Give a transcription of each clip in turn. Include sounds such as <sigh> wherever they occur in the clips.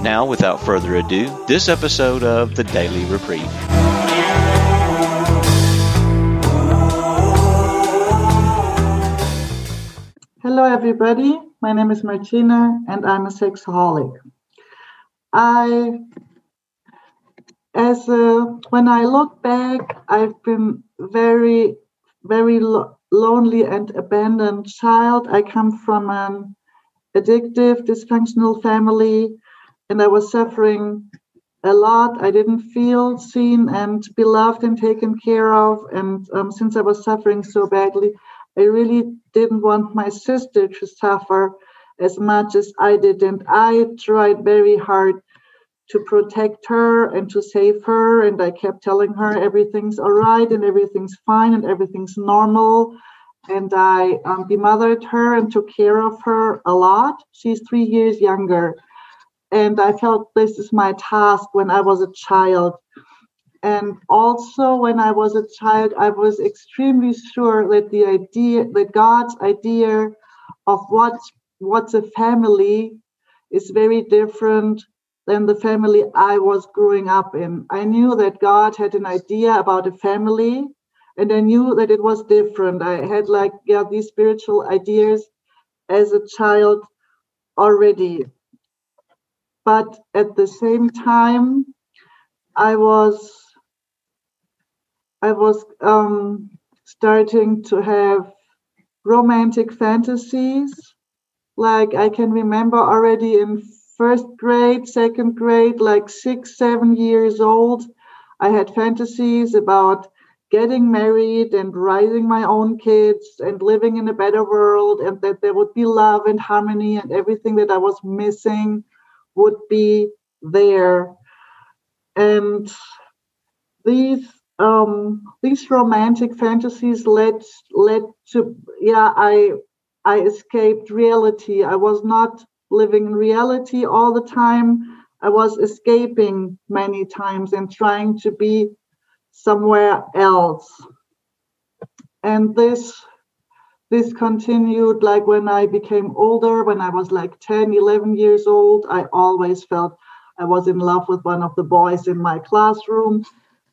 Now, without further ado, this episode of the Daily Reprieve. Hello, everybody. My name is Martina, and I'm a sexaholic. I, as a, when I look back, I've been very, very lo- lonely and abandoned child. I come from an addictive, dysfunctional family and I was suffering a lot. I didn't feel seen and beloved and taken care of. And um, since I was suffering so badly, I really didn't want my sister to suffer as much as I did. And I tried very hard to protect her and to save her. And I kept telling her everything's all right and everything's fine and everything's normal. And I um, bemothered her and took care of her a lot. She's three years younger and I felt this is my task when I was a child. And also, when I was a child, I was extremely sure that the idea, that God's idea of what what's a family is very different than the family I was growing up in. I knew that God had an idea about a family, and I knew that it was different. I had like yeah these spiritual ideas as a child already but at the same time i was i was um, starting to have romantic fantasies. Like i can remember already in first grade second grade like six seven years old i had fantasies about getting married and raising my own kids and living in a better world and that there would be love and harmony and everything that i was missing would be there. And these um, these romantic fantasies led led to yeah I I escaped reality. I was not living in reality all the time. I was escaping many times and trying to be somewhere else. And this this continued like when I became older, when I was like 10, 11 years old, I always felt I was in love with one of the boys in my classroom.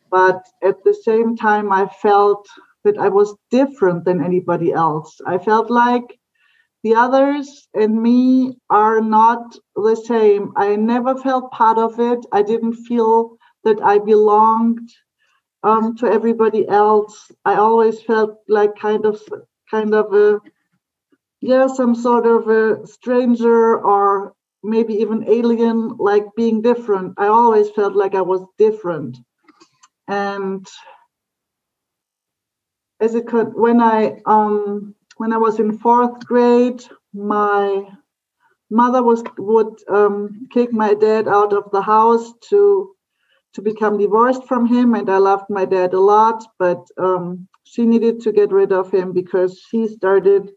But at the same time, I felt that I was different than anybody else. I felt like the others and me are not the same. I never felt part of it. I didn't feel that I belonged um, to everybody else. I always felt like kind of kind of a yeah some sort of a stranger or maybe even alien like being different. I always felt like i was different. And as it could when i um when i was in fourth grade my mother was would um, kick my dad out of the house to to become divorced from him and i loved my dad a lot but um, she needed to get rid of him because she started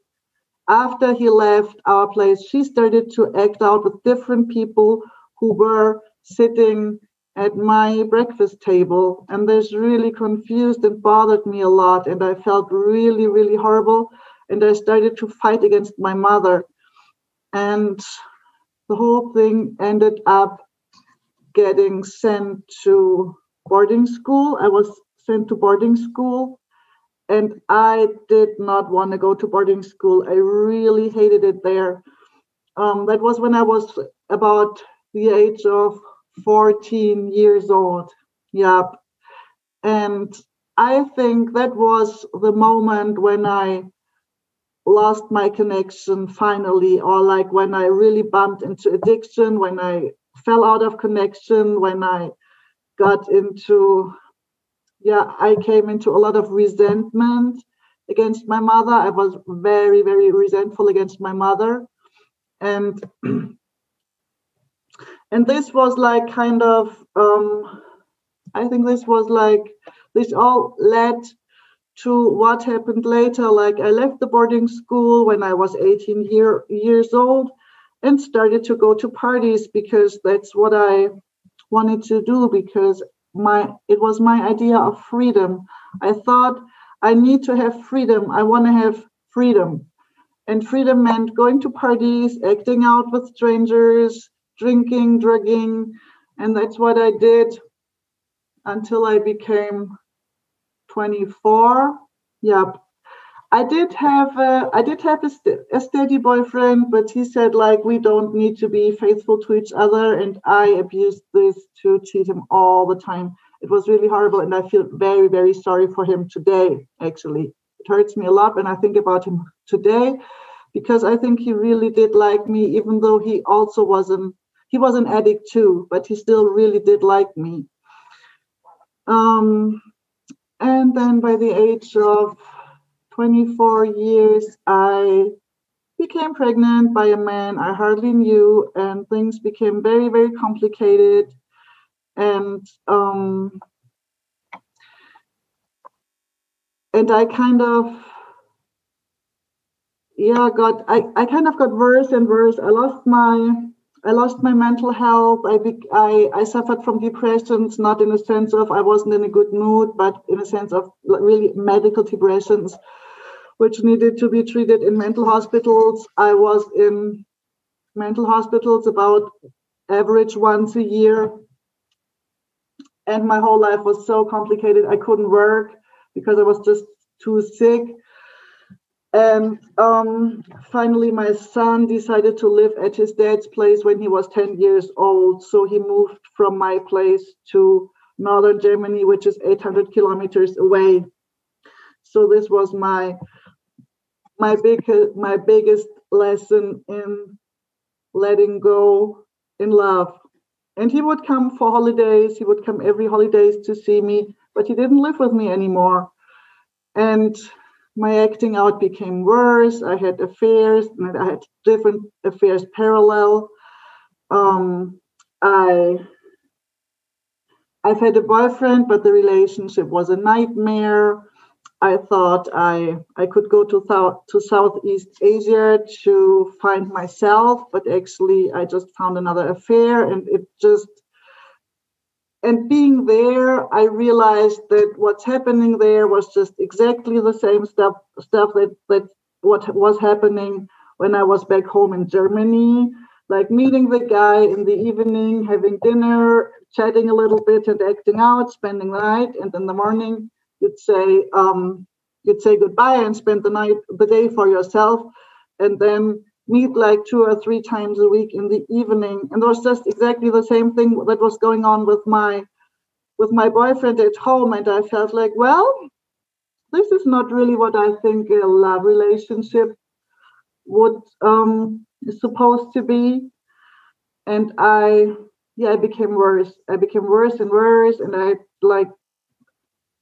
after he left our place she started to act out with different people who were sitting at my breakfast table. And this really confused and bothered me a lot and i felt really really horrible and i started to fight against my mother. And the whole thing ended up getting sent to boarding school. I was sent to boarding school and I did not want to go to boarding school. I really hated it there. Um, that was when I was about the age of 14 years old. Yep. And I think that was the moment when I lost my connection finally, or like when I really bumped into addiction, when I fell out of connection, when I got into yeah, I came into a lot of resentment against my mother. I was very, very resentful against my mother. And <clears throat> and this was like kind of um, i think this was like this all led to what happened later like i left the boarding school when i was 18 year, years old and started to go to parties because that's what i wanted to do because my it was my idea of freedom i thought i need to have freedom i want to have freedom and freedom meant going to parties acting out with strangers drinking, drugging, and that's what I did until I became 24. Yep. I did have a, I did have a, st- a steady boyfriend, but he said like we don't need to be faithful to each other, and I abused this to cheat him all the time. It was really horrible, and I feel very very sorry for him today. Actually, it hurts me a lot when I think about him today, because I think he really did like me, even though he also wasn't he was an addict too, but he still really did like me. Um, and then by the age of 24 years, I became pregnant by a man I hardly knew, and things became very, very complicated. And um, and I kind of yeah got I, I kind of got worse and worse. I lost my I lost my mental health. I, I, I suffered from depressions, not in a sense of I wasn't in a good mood, but in a sense of really medical depressions, which needed to be treated in mental hospitals. I was in mental hospitals about average once a year. And my whole life was so complicated. I couldn't work because I was just too sick. And um, finally, my son decided to live at his dad's place when he was 10 years old. So he moved from my place to northern Germany, which is 800 kilometers away. So this was my my big my biggest lesson in letting go in love. And he would come for holidays. He would come every holidays to see me, but he didn't live with me anymore. And my acting out became worse. I had affairs, and I had different affairs parallel. Um, I I've had a boyfriend, but the relationship was a nightmare. I thought I I could go to to Southeast Asia to find myself, but actually I just found another affair, and it just and being there, I realized that what's happening there was just exactly the same stuff stuff that that what was happening when I was back home in Germany. Like meeting the guy in the evening, having dinner, chatting a little bit, and acting out, spending the night, and in the morning you'd say um, you'd say goodbye and spend the night the day for yourself, and then meet like two or three times a week in the evening. And it was just exactly the same thing that was going on with my with my boyfriend at home and i felt like well this is not really what i think a love relationship would um is supposed to be. And i yeah i became worse. I became worse and worse and i like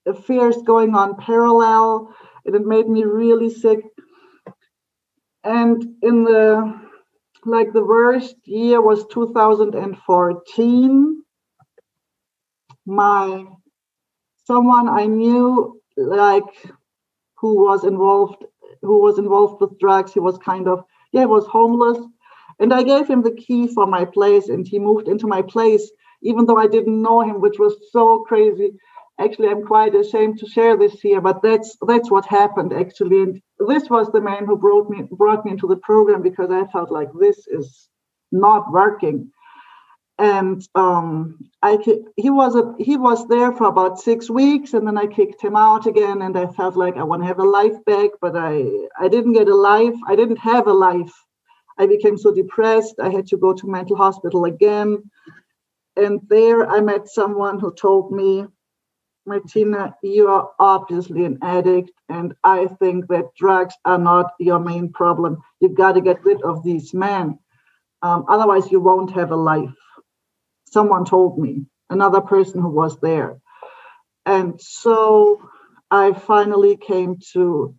affairs going on parallel. And it made me really sick. And in the like the worst year was 2014 my someone i knew like who was involved who was involved with drugs he was kind of yeah he was homeless. And i gave him the key for my place and he moved into my place even though i didn't know him which was so crazy actually i'm quite ashamed to share this here but that's that's what happened actually and this was the man who brought me brought me into the program because i felt like this is not working and um, I he was a, he was there for about six weeks, and then I kicked him out again, and I felt like I want to have a life back, but I I didn't get a life. I didn't have a life. I became so depressed. I had to go to mental hospital again, and there I met someone who told me Martina, you are obviously an addict, and I think that drugs are not your main problem. You got to get rid of these men. Um, otherwise, you won't have a life. Someone told me, another person who was there. And so I finally came to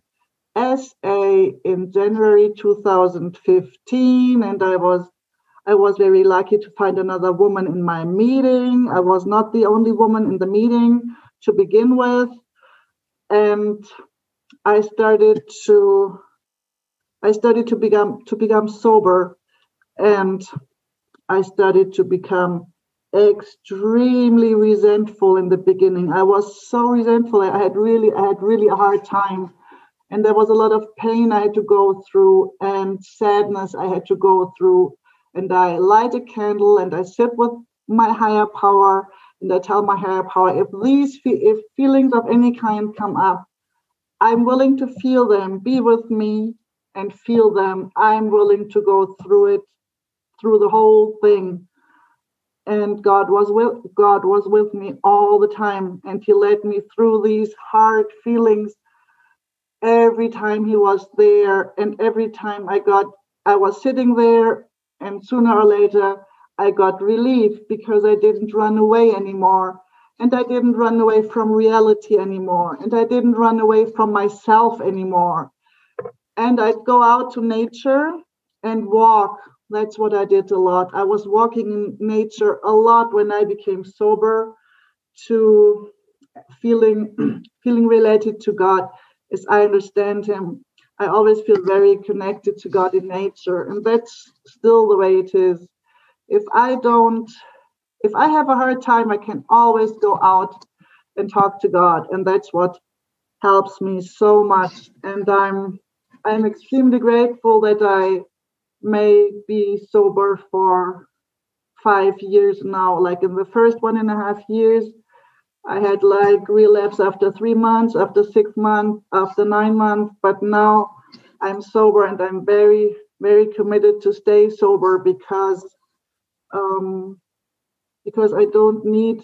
SA in January 2015, and I was I was very lucky to find another woman in my meeting. I was not the only woman in the meeting to begin with. And I started to I started to become to become sober and I started to become extremely resentful in the beginning. I was so resentful. I had really I had really a hard time and there was a lot of pain I had to go through and sadness I had to go through and I light a candle and I sit with my higher power and I tell my higher power if these if feelings of any kind come up, I'm willing to feel them, be with me and feel them. I'm willing to go through it, through the whole thing. And God was with God was with me all the time, and He led me through these hard feelings. Every time He was there, and every time I got, I was sitting there and sooner or later, I got relief because I didn't run away anymore. And I didn't run away from reality anymore. And I didn't run away from myself anymore. And I'd go out to nature and walk. That's what I did a lot. I was walking in nature a lot when I became sober to feeling <clears throat> feeling related to God as I understand him I always feel very connected to God in nature, and that's still the way it is. If I don't, if I have a hard time, I can always go out and talk to God, and that's what helps me so much. And I'm I'm extremely grateful that I may be sober for five years now. Like in the first one and a half years, I had like relapse after three months, after six months, after nine months, but now I'm sober and I'm very, very committed to stay sober because um, because I don't need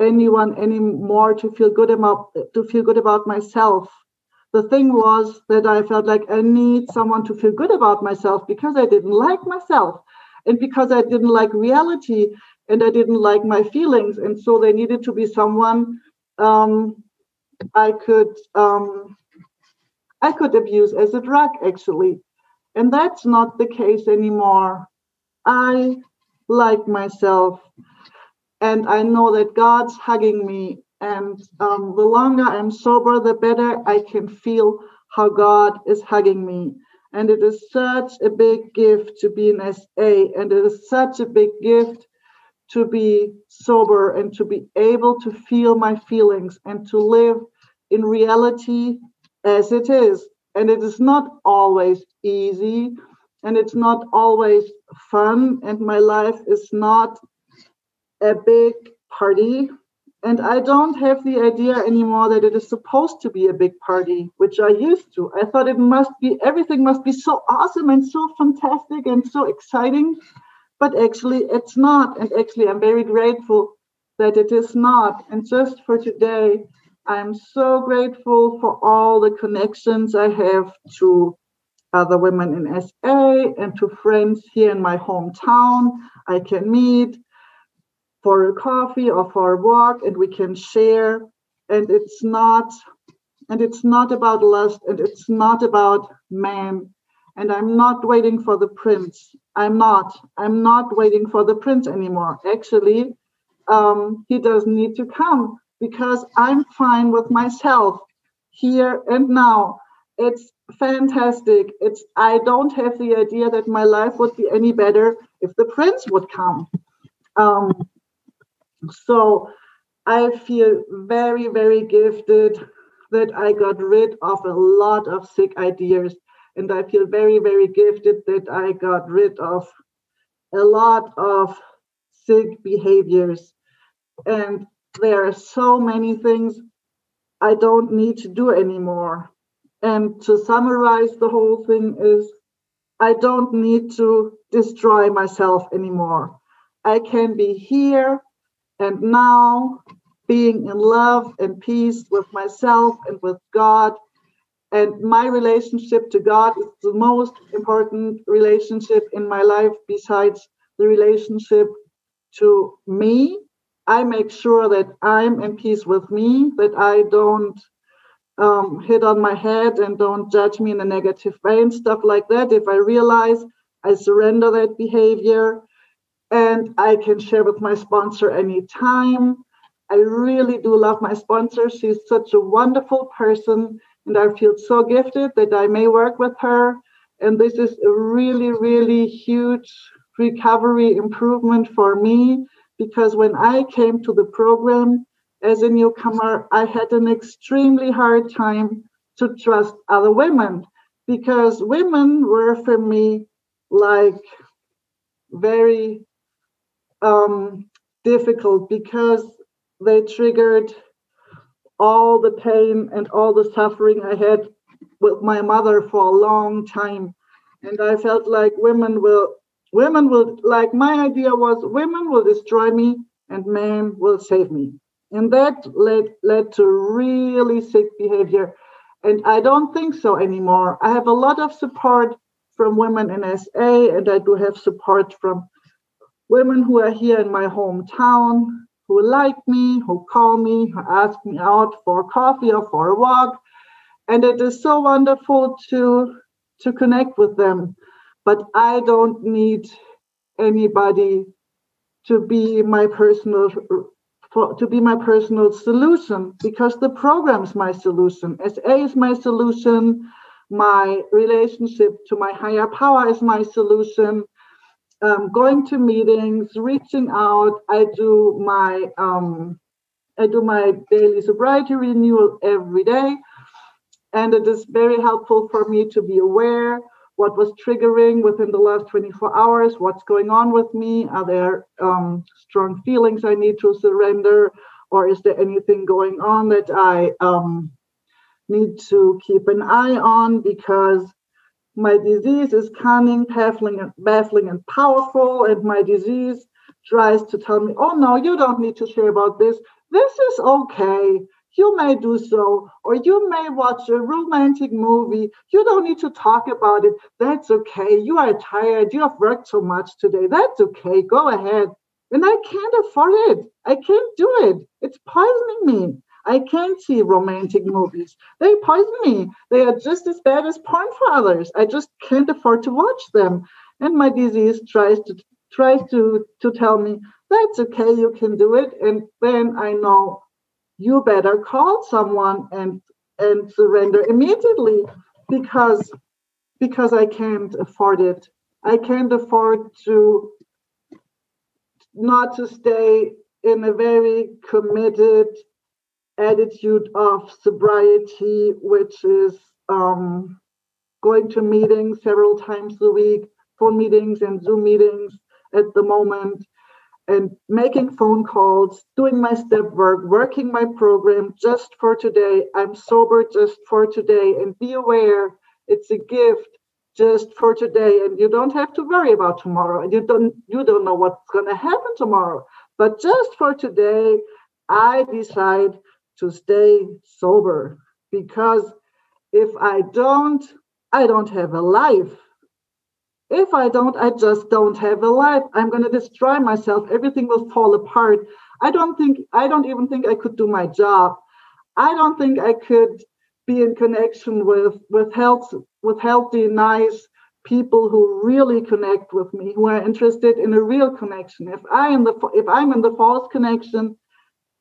anyone anymore to feel good about to feel good about myself. The thing was that I felt like I need someone to feel good about myself because I didn't like myself and because I didn't like reality and I didn't like my feelings. And so there needed to be someone um, I could um, I could abuse as a drug actually. And that's not the case anymore. I like myself and I know that God's hugging me. And um, the longer I'm sober, the better I can feel how God is hugging me. And it is such a big gift to be an SA, and it is such a big gift to be sober and to be able to feel my feelings and to live in reality as it is. And it is not always easy and it's not always fun. And my life is not a big party. And I don't have the idea anymore that it is supposed to be a big party, which I used to. I thought it must be, everything must be so awesome and so fantastic and so exciting but actually it's not. And actually, I'm very grateful that it is not. And just for today, I'm so grateful for all the connections I have to other women in SA and to friends here in my hometown. I can meet for a coffee or for a walk and we can share. And it's not and it's not about lust and it's not about man and I'm not waiting for the prince. I'm not. I'm not waiting for the prince anymore. Actually, um, he doesn't need to come because I'm fine with myself here and now. It's fantastic. It's I don't have the idea that my life would be any better if the prince would come. Um, so I feel very, very gifted that I got rid of a lot of sick ideas and I feel very, very gifted that I got rid of a lot of sick behaviors. And there are so many things I don't need to do anymore. And to summarize the whole thing is I don't need to destroy myself anymore. I can be here and now being in love and peace with myself and with God and my relationship to God is the most important relationship in my life besides the relationship to me. I make sure that I'm in peace with me, that I don't um, hit on my head and don't judge me in a negative way and stuff like that. If I realize I surrender that behavior and I can share with my sponsor anytime. I really do love my sponsor. She's such a wonderful person, and I feel so gifted that I may work with her. And this is a really, really huge recovery improvement for me because when I came to the program as a newcomer, I had an extremely hard time to trust other women because women were for me like very um, difficult because they triggered all the pain and all the suffering I had with my mother for a long time. And I felt like women will, women will, like my idea was women will destroy me and men will save me. And that led, led to really sick behavior. And I don't think so anymore. I have a lot of support from women in SA, and I do have support from women who are here in my hometown, who like me, who call me, who ask me out for coffee or for a walk. And it is so wonderful to, to connect with them. But I don't need anybody to be my personal for, to be my personal solution because the program is my solution. SA is my solution. My relationship to my higher power is my solution um, going to meetings, reaching out. I do my um, I do my daily sobriety renewal every day, and it is very helpful for me to be aware what was triggering within the last 24 hours, what's going on with me. Are there um, strong feelings I need to surrender, or is there anything going on that I um, need to keep an eye on because my disease is cunning, baffling, and baffling and powerful, and my disease tries to tell me, oh no, you don't need to share about this. This is okay. You may do so, or you may watch a romantic movie. You don't need to talk about it. That's okay. You are tired. You have worked so much today. That's okay. Go ahead. And I can't afford it. I can't do it. It's poisoning me. I can't see romantic movies. They poison me. They are just as bad as porn for others. I just can't afford to watch them. And my disease tries to tries to to tell me that's okay, you can do it. And then I know you better call someone and and surrender immediately because because I can't afford it. I can't afford to not to stay in a very committed attitude of sobriety, which is um, going to meetings several times a week, phone meetings and Zoom meetings at the moment, and making phone calls, doing my step work, working my program just for today. I'm sober just for today, and be aware it's a gift just for today. And you don't have to worry about tomorrow. And you don't you don't know what's to happen tomorrow. But just for today i decide to stay sober. Because if I don't, I don't have a life. If I don't, I just don't have a life. I'm going to destroy myself. Everything will fall apart. I don't think, I don't even think I could do my job. I don't think I could be in connection with, with health, with healthy, nice people who really connect with me, who are interested in a real connection. If I am the, if I'm in the false connection,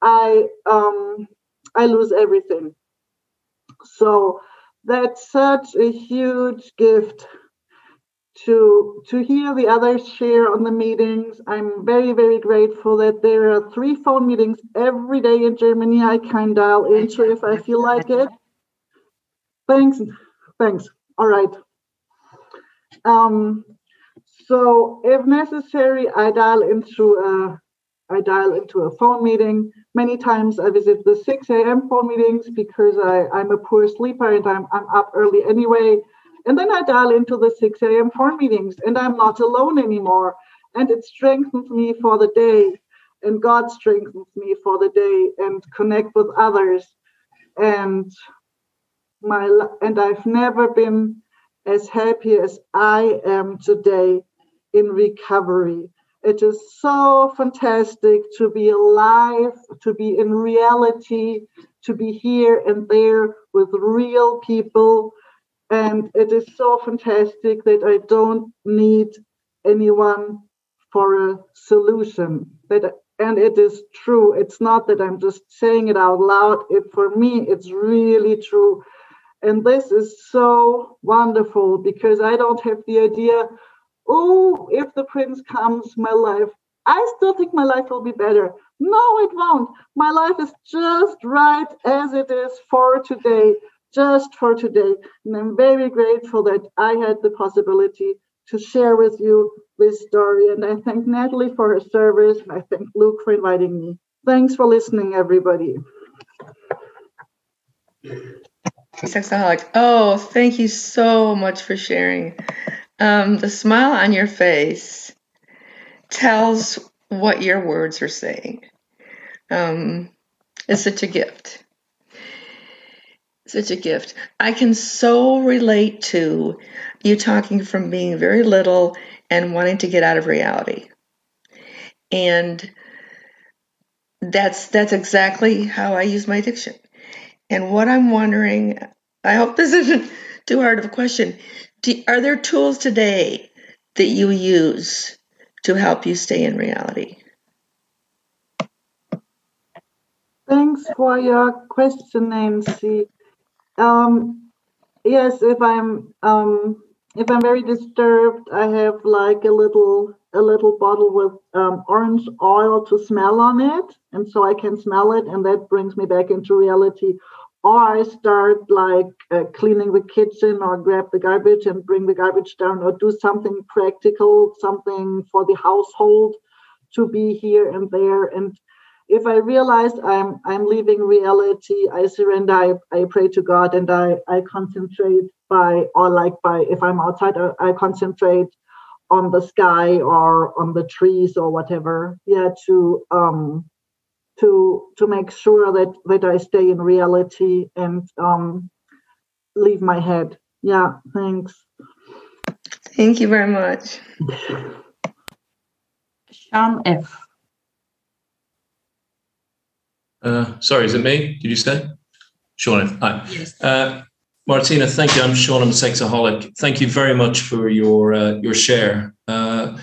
I um, I lose everything. So that's such a huge gift to to hear the others share on the meetings. I'm very very grateful that there are three phone meetings every day in Germany. I can dial into if I feel like it. Thanks, thanks. All right. Um, so if necessary, I dial into a I dial into a phone meeting. Many times I visit the 6 a.m. phone meetings because I, I'm a poor sleeper and I'm, I'm up early anyway. And then I dial into the 6 a.m. phone meetings and I'm not alone anymore. And it strengthens me for the day. And God strengthens me for the day and connect with others. And my and I've never been as happy as I am today in recovery it is so fantastic to be alive, to be in reality, to be here and there with real people. And it is so fantastic that I don't need anyone for a solution. That and it is true. It's not that I'm just saying it out loud. It for me, it's really true. And this is so wonderful because I don't have the idea, oh, if the prince comes, my life, I still think my life will be better. No, it won't. My life is just right as it is for today, just for today. And I'm very grateful that I had the possibility to share with you this story. And I thank Natalie for her service. And I thank Luke for inviting me. Thanks for listening, everybody. Sexaholic. Oh, thank you so much for sharing. Um, the smile on your face tells what your words are saying. Um, it's such a gift. Such a gift. I can so relate to you talking from being very little and wanting to get out of reality. And that's that's exactly how I use my addiction. And what I'm wondering, I hope this <laughs> isn't too hard of a question. Do, are there tools today that you use to help you stay in reality? Thanks for your question, Nancy. Um, yes, if I'm um, if I'm very disturbed, I have like a little a little bottle with um, orange oil to smell on it, and so I can smell it, and that brings me back into reality. Or I start like uh, cleaning the kitchen, or grab the garbage and bring the garbage down, or do something practical, something for the household to be here and there, and if I realize I'm I'm leaving reality, I surrender. I, I pray to God and I I concentrate by or like by if I'm outside, I, I concentrate on the sky or on the trees or whatever. Yeah, to um to to make sure that that I stay in reality and um leave my head. Yeah, thanks. Thank you very much. Sean F. Uh, sorry, is it me? Did you say? Sean, hi. Yes. Uh, Martina, thank you. I'm Sean. I'm a sexaholic. Thank you very much for your uh, your share. Uh,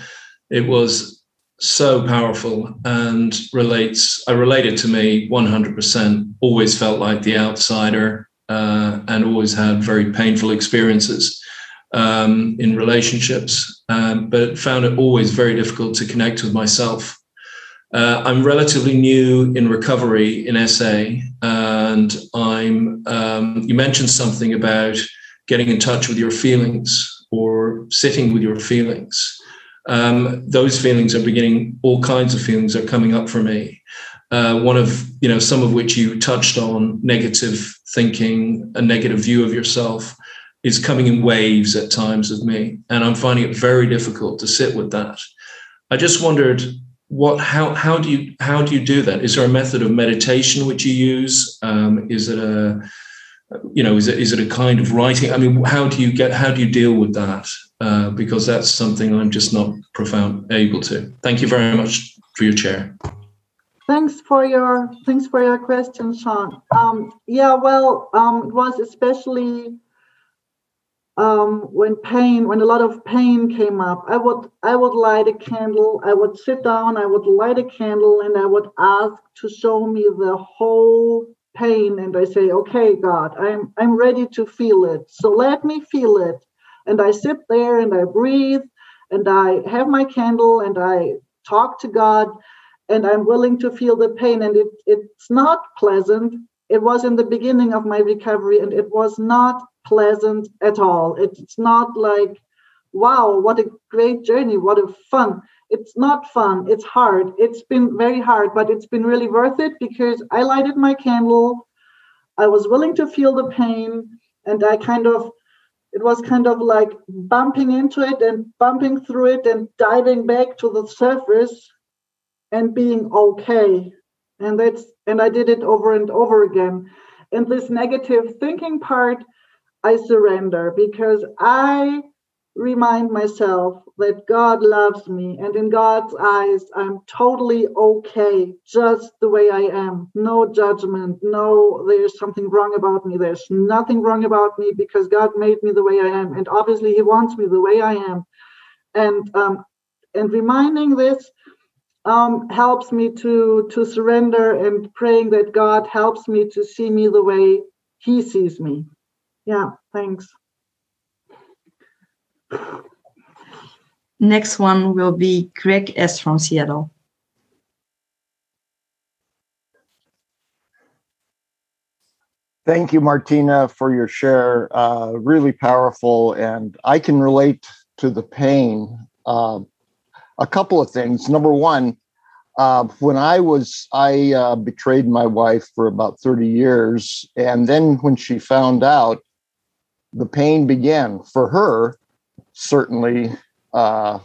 it was so powerful and relates. I related to me 100%. Always felt like the outsider uh, and always had very painful experiences um, in relationships, um, but found it always very difficult to connect with myself uh, I'm relatively new in recovery in SA, and I'm. Um, you mentioned something about getting in touch with your feelings or sitting with your feelings. Um, those feelings are beginning. All kinds of feelings are coming up for me. Uh, one of you know some of which you touched on, negative thinking, a negative view of yourself, is coming in waves at times of me, and I'm finding it very difficult to sit with that. I just wondered what how how do you how do you do that? Is there a method of meditation which you use? Um, is it a you know is it is it a kind of writing? I mean how do you get how do you deal with that? Uh, because that's something i'm just not profound able to. Thank you very much for your chair. Thanks for your thanks for your question sean. Um, yeah well um, it was especially um, when pain, when a lot of pain came up, I would I would light a candle. I would sit down. I would light a candle, and I would ask to show me the whole pain. And I say, "Okay, God, I'm I'm ready to feel it. So let me feel it." And I sit there and I breathe, and I have my candle and I talk to God, and I'm willing to feel the pain. And it it's not pleasant. It was in the beginning of my recovery, and it was not pleasant at all. It's not like, wow, what a great journey, what a fun. It's not fun, it's hard. It's been very hard, but it's been really worth it because I lighted my candle. I was willing to feel the pain, and I kind of it was kind of like bumping into it and bumping through it and diving back to the surface and being okay and that's and i did it over and over again and this negative thinking part I surrender because I remind myself that God loves me, and in God's eyes, I'm totally okay just the way I am. No judgment, no, there's something wrong about me. There's nothing wrong about me because God made me the way I am, and obviously He wants me the way I am. And um, and reminding this um, helps me to to surrender and praying that God helps me to see me the way He sees me. Yeah, thanks. Next one will be Greg S. from Seattle. Thank you, Martina, for your share. Uh, really powerful, and I can relate to the pain. Uh, a couple of things. Number one, uh, when I was, I uh, betrayed my wife for about 30 years. And then when she found out, the pain began for her, certainly uh,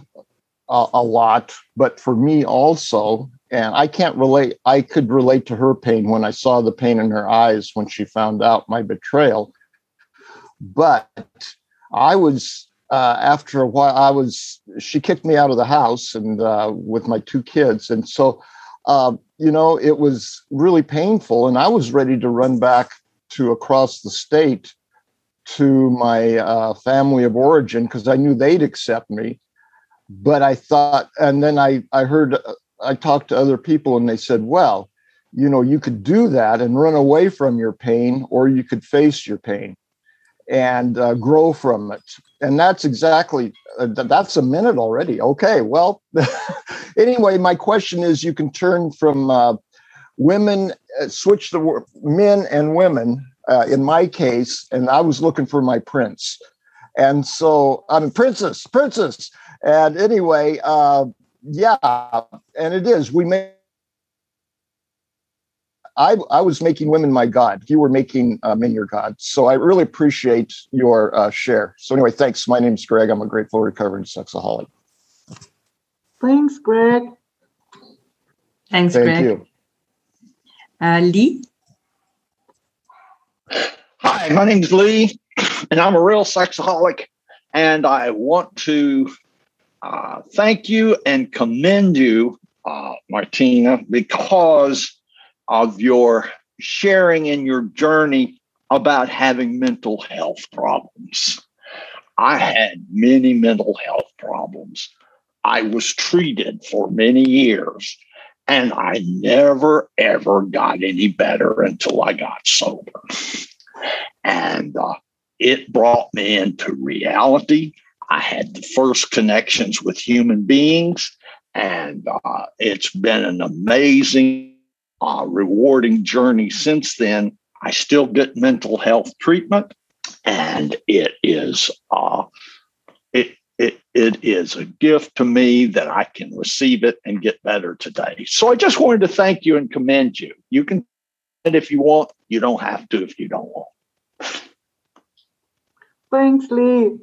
a, a lot, but for me also. And I can't relate, I could relate to her pain when I saw the pain in her eyes when she found out my betrayal. But I was uh, after a while, I was she kicked me out of the house and uh, with my two kids, and so uh, you know it was really painful, and I was ready to run back to across the state to my uh, family of origin because I knew they'd accept me. But I thought, and then I I heard uh, I talked to other people, and they said, well. You know, you could do that and run away from your pain, or you could face your pain and uh, grow from it. And that's exactly uh, that's a minute already. Okay, well, <laughs> anyway, my question is: you can turn from uh, women, uh, switch the word men and women. Uh, in my case, and I was looking for my prince, and so I'm mean, princess, princess. And anyway, uh, yeah, and it is. We may I, I was making women my God. You were making uh, men your God. So I really appreciate your uh, share. So anyway, thanks. My name's Greg. I'm a grateful recovering sexaholic. Thanks, Greg. Thanks, Thank Greg. you. Uh, Lee? Hi, my name's Lee, and I'm a real sexaholic. And I want to uh, thank you and commend you, uh, Martina, because of your sharing in your journey about having mental health problems. I had many mental health problems. I was treated for many years, and I never, ever got any better until I got sober. And uh, it brought me into reality. I had the first connections with human beings, and uh, it's been an amazing, uh, rewarding journey since then. I still get mental health treatment, and it is uh, it it it is a gift to me that I can receive it and get better today. So I just wanted to thank you and commend you. You can, if you want, you don't have to if you don't want. Thanks, Lee.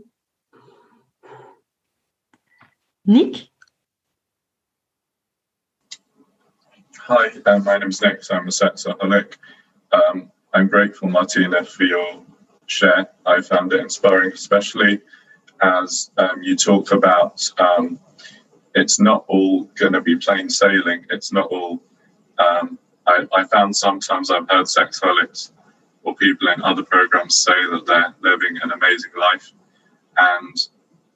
Nick? Hi, um, my name is Nick. So I'm a sexaholic. Um, I'm grateful, Martina, for your share. I found it inspiring, especially as um, you talk about um, it's not all going to be plain sailing. It's not all. Um, I, I found sometimes I've heard sex sexaholics or people in other programs say that they're living an amazing life, and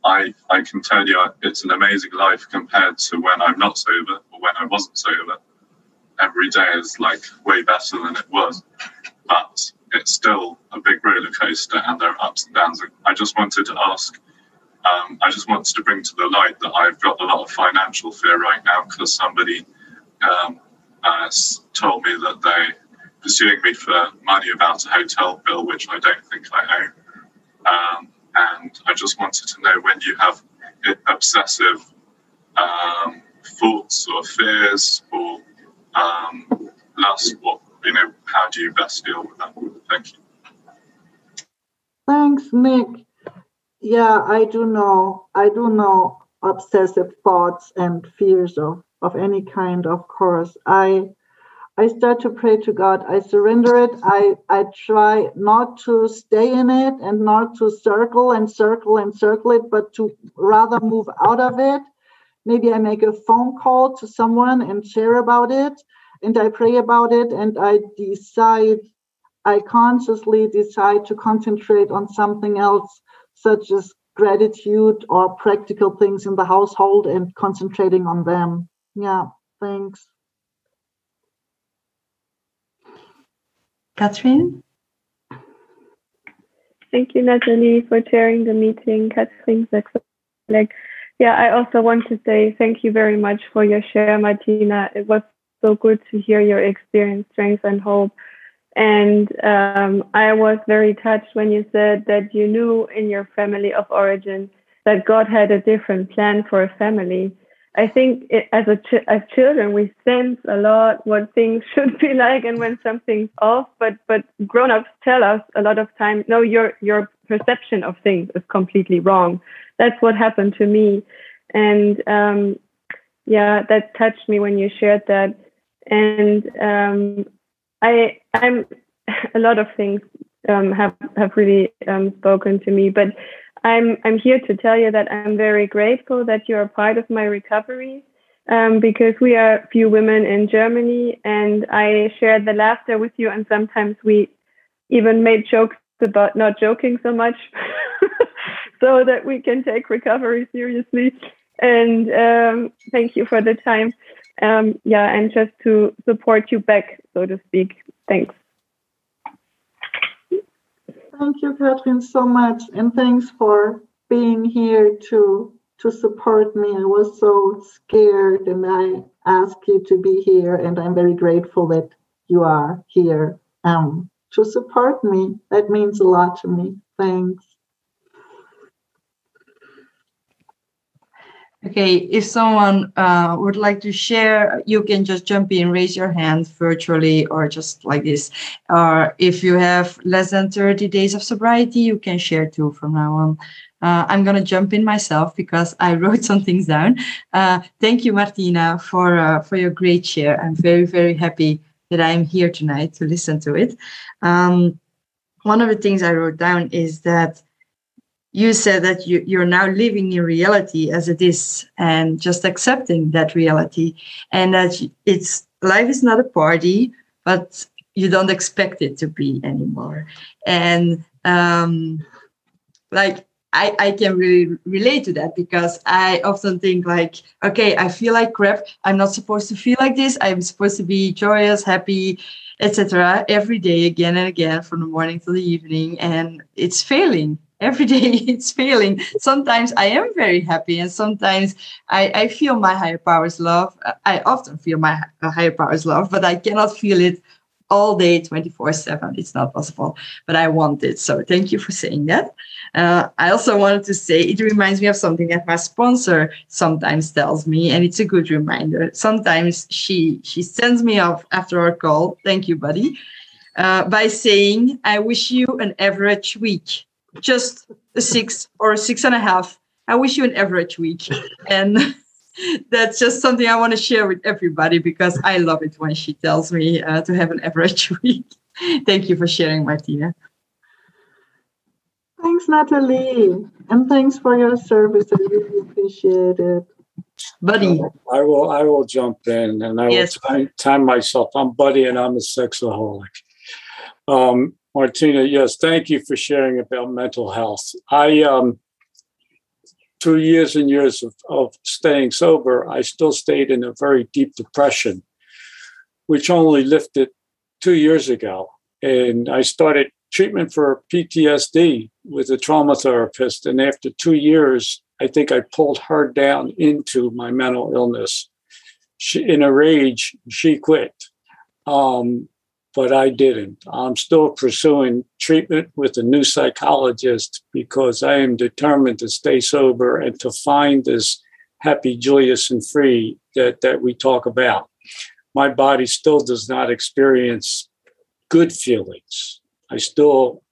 I I can tell you it's an amazing life compared to when I'm not sober or when I wasn't sober. Every day is like way better than it was, but it's still a big roller coaster and there are ups and downs. I just wanted to ask, um, I just wanted to bring to the light that I've got a lot of financial fear right now because somebody um, uh, told me that they pursuing me for money about a hotel bill, which I don't think I owe. Um, and I just wanted to know when you have obsessive um, thoughts or fears or um, lust, what you know, how do you best deal with that? Thank you. Thanks, Nick. Yeah, I do know. I do know obsessive thoughts and fears of, of any kind, of course. I I start to pray to God. I surrender it. I, I try not to stay in it and not to circle and circle and circle it, but to rather move out of it. Maybe I make a phone call to someone and share about it, and I pray about it, and I decide, I consciously decide to concentrate on something else, such as gratitude or practical things in the household and concentrating on them. Yeah, thanks. Catherine? Thank you, Natalie, for chairing the meeting. Catherine Like, yeah, I also want to say thank you very much for your share, Martina. It was so good to hear your experience, strength, and hope. And um, I was very touched when you said that you knew in your family of origin that God had a different plan for a family. I think it, as a ch- as children we sense a lot what things <laughs> should be like and when something's off. But but grown-ups tell us a lot of times, no, your your perception of things is completely wrong. That's what happened to me, and um, yeah, that touched me when you shared that. And um, I I'm a lot of things um, have have really um, spoken to me, but I'm I'm here to tell you that I'm very grateful that you're part of my recovery um, because we are few women in Germany, and I shared the laughter with you, and sometimes we even made jokes about not joking so much, <laughs> so that we can take recovery seriously. And um, thank you for the time. Um, yeah, and just to support you back, so to speak. Thanks. Thank you, Catherine, so much, and thanks for being here to to support me. I was so scared, and I asked you to be here, and I'm very grateful that you are here um, to support me. That means a lot to me. Thanks. Okay, if someone uh, would like to share, you can just jump in, raise your hand virtually or just like this. Or if you have less than 30 days of sobriety, you can share too from now on. Uh, I'm going to jump in myself because I <laughs> wrote some things down. Uh, thank you, Martina, for, uh, for your great share. I'm very, very happy that I'm here tonight to listen to it. Um, one of the things I wrote down is that you said that you, you're now living in reality as it is and just accepting that reality and that it's life is not a party but you don't expect it to be anymore and um like I, I can really relate to that because I often think like, okay, I feel like crap. I'm not supposed to feel like this. I'm supposed to be joyous, happy, etc. every day again and again from the morning to the evening. And it's failing every <laughs> day it's failing sometimes i am very happy and sometimes i, I feel my higher powers love. I often feel my higher powers love but i cannot feel it all day 24 7 it's not possible but i want it. So thank you for saying that. Uh, i also wanted to say it reminds me of something that my sponsor sometimes tells me and it's a good reminder. Sometimes she she sends me off after our call. Thank you buddy. Uh, by saying i wish you an average week just a six or a six and a half. I wish you an average week. <laughs> And <laughs> that's just something I want to share with everybody because I love it when she tells me uh, to have an average <laughs> week. Thank you for sharing, Martina. Thanks, Natalie. And thanks for your service. I really appreciate it. Buddy. I will I will jump in and I yes. will time, time myself. I'm Buddy and I'm a sexaholic. Um, Martina, yes, thank you for sharing about mental health. I, um, through years and years of, of staying sober, I still stayed in a very deep depression, which only lifted two years ago. And I started treatment for PTSD with a trauma therapist. And after two years, I think I pulled her down into my mental illness. She, in a rage, she quit. Um, but I didn't. I'm still pursuing treatment with a new psychologist because I am determined to stay sober and to find this happy, joyous, and free that, that we talk about. My body still does not experience good feelings. I still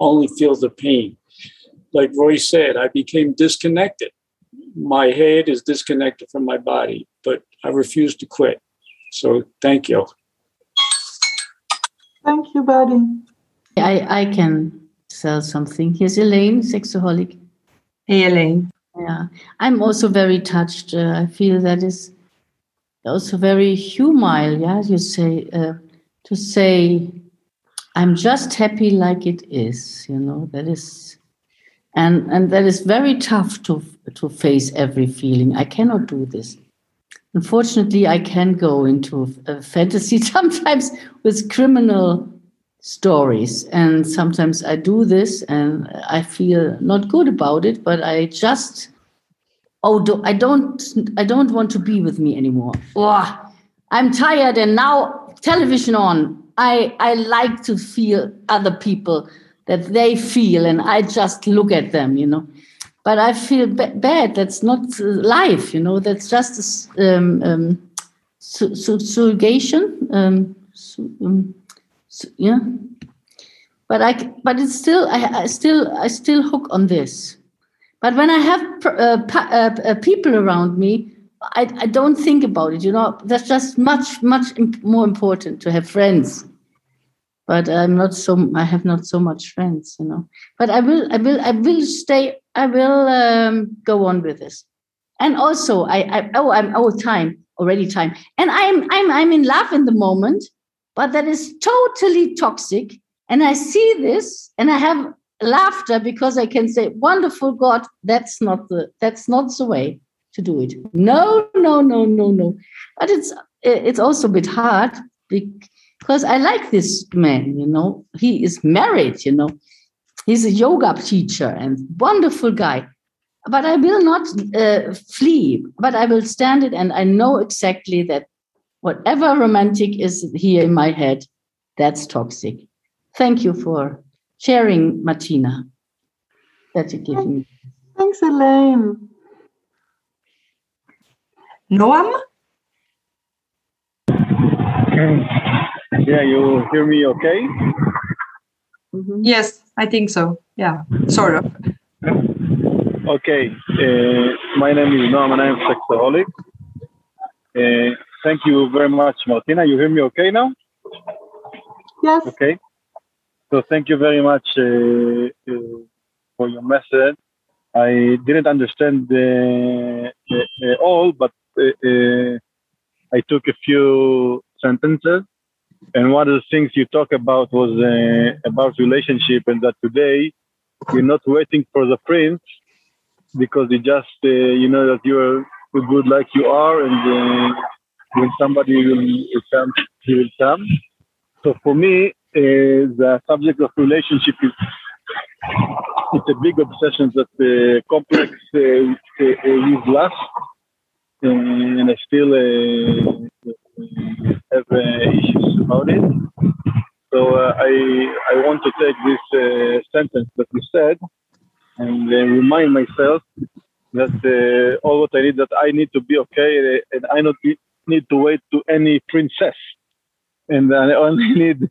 only feel the pain. Like Roy said, I became disconnected. My head is disconnected from my body, but I refuse to quit. So thank you. Thank you, buddy. I, I can sell something. Here's Elaine, sexaholic. Hey, Elaine. Yeah, I'm also very touched. Uh, I feel that is also very humile. Yeah, you say uh, to say, "I'm just happy like it is." You know that is, and and that is very tough to to face every feeling. I cannot do this. Unfortunately, I can go into a fantasy <laughs> sometimes with criminal stories. And sometimes I do this and I feel not good about it, but I just oh do, I don't I don't want to be with me anymore. Oh, I'm tired and now television on. I I like to feel other people that they feel and I just look at them, you know. But I feel b- bad. That's not life, you know. That's just um, um, su- su- surrogation. Um, su- um, yeah but i but it's still I, I, still i still hook on this but when i have uh, uh, uh, people around me I, I don't think about it you know that's just much much more important to have friends but i'm not so i have not so much friends you know but i will i will i will stay i will um, go on with this and also i, I oh i'm oh time already time and i'm i'm i'm in love in the moment but that is totally toxic. And I see this and I have laughter because I can say, wonderful God, that's not the that's not the way to do it. No, no, no, no, no. But it's it's also a bit hard because I like this man, you know. He is married, you know. He's a yoga teacher and wonderful guy. But I will not uh, flee, but I will stand it and I know exactly that whatever romantic is here in my head, that's toxic. Thank you for sharing, Martina, that you give me. Thanks, Elaine. Noam? Yeah, you hear me okay? Mm-hmm. Yes, I think so. Yeah, sort of. Okay, uh, my name is Noam and I'm sexaholic. Uh, Thank you very much, Martina. You hear me okay now? Yes. Okay. So thank you very much uh, uh, for your message. I didn't understand uh, uh all, but uh, uh, I took a few sentences. And one of the things you talk about was about relationship, and that today you're not waiting for the prince because you just you know that you're good like you are, and when somebody will come, he will come. So for me, uh, the subject of relationship is it's a big obsession that uh, complex uh, uh, with lust, and I still uh, have uh, issues about it. So uh, I I want to take this uh, sentence that you said and remind myself that all what I need that I need to be okay and I not need to wait to any princess, and I only <laughs> need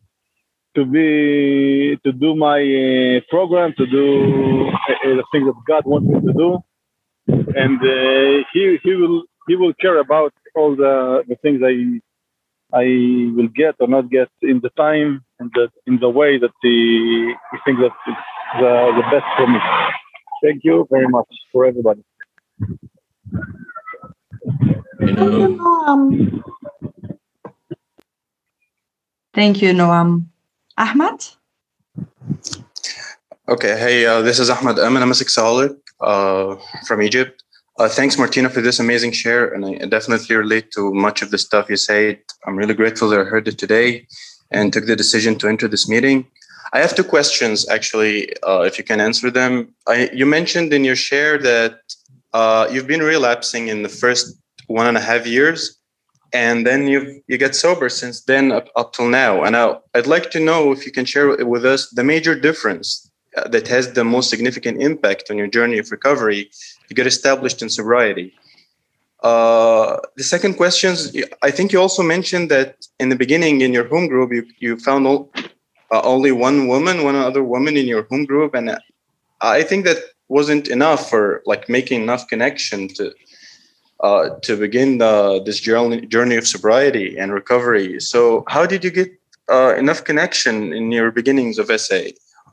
to be to do my uh, program, to do uh, the things that God wants me to do, and uh, he he will he will care about all the the things I I will get or not get in the time and the, in the way that he, he thinks that it's the, the best for me. Thank you very much for everybody. Noam. Thank you, Noam. Ahmad? Okay, hey, uh, this is Ahmad Amin. I'm a sexaholic uh, from Egypt. Uh, thanks, Martina, for this amazing share. And I definitely relate to much of the stuff you said. I'm really grateful that I heard it today and took the decision to enter this meeting. I have two questions, actually, uh, if you can answer them. I, you mentioned in your share that uh, you've been relapsing in the first one and a half years, and then you you get sober since then up, up till now. And I, I'd like to know if you can share with us the major difference uh, that has the most significant impact on your journey of recovery to get established in sobriety. Uh, the second question is, I think you also mentioned that in the beginning in your home group, you, you found all, uh, only one woman, one other woman in your home group. And I think that wasn't enough for like making enough connection to uh, to begin the, this journey, journey of sobriety and recovery. So, how did you get uh, enough connection in your beginnings of SA.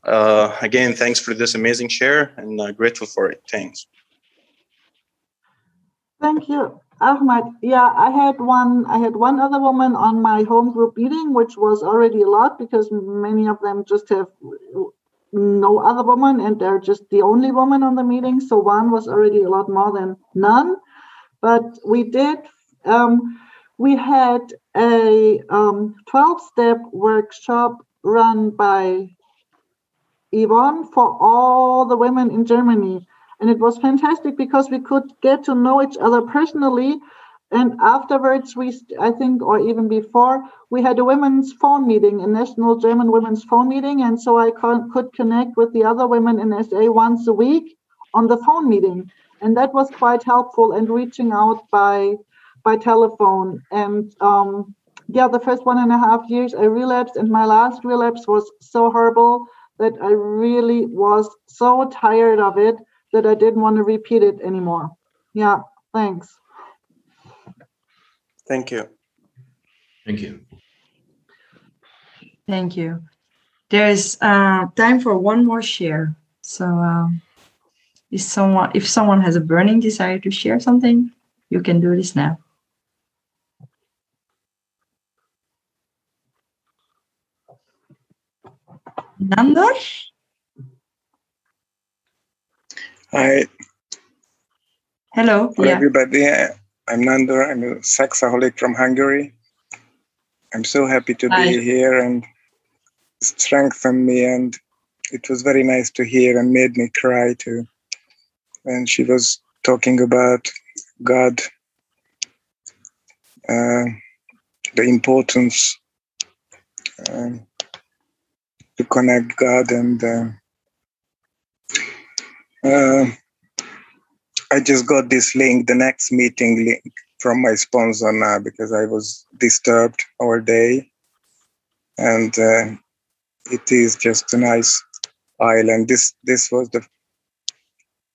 Uh, again, thanks for this amazing share and uh, grateful for it. Thanks. Thank you. Ahmad, yeah, I had one. I had one other woman on my home group meeting, which was already a lot because many of them just have no other woman, and they're just the only woman on the meeting. So one was already a lot more than none. But we did. Um, we had a 12-step um, workshop run by Yvonne for all the women in Germany and it was fantastic because we could get to know each other personally. And afterwards we i think or even before we had a women's phone meeting a national german women's phone meeting. And so i could connect with the other women in sa once a week on the phone meeting. And that was quite helpful and reaching out by by telephone. And um, yeah the first one and a half years i relapsed and my last relapse was so horrible that i really was so tired of it that I didn't want to repeat it anymore. Yeah, thanks. Thank you. Thank you. Thank you. There's uh, time for one more share. So, um, if someone if someone has a burning desire to share something, you can do this now. Nandor? Hi. Hello. Hello, yeah. everybody. I'm Nandor. I'm a sexaholic from Hungary. I'm so happy to Hi. be here and strengthen me. And it was very nice to hear and made me cry too. And she was talking about God, uh, the importance uh, to connect God and. Uh, uh, I just got this link, the next meeting link from my sponsor now because I was disturbed all day. And uh, it is just a nice island. This this was the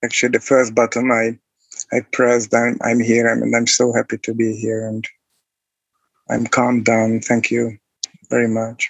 actually the first button I I pressed. I'm I'm here and I'm so happy to be here and I'm calmed down. Thank you very much.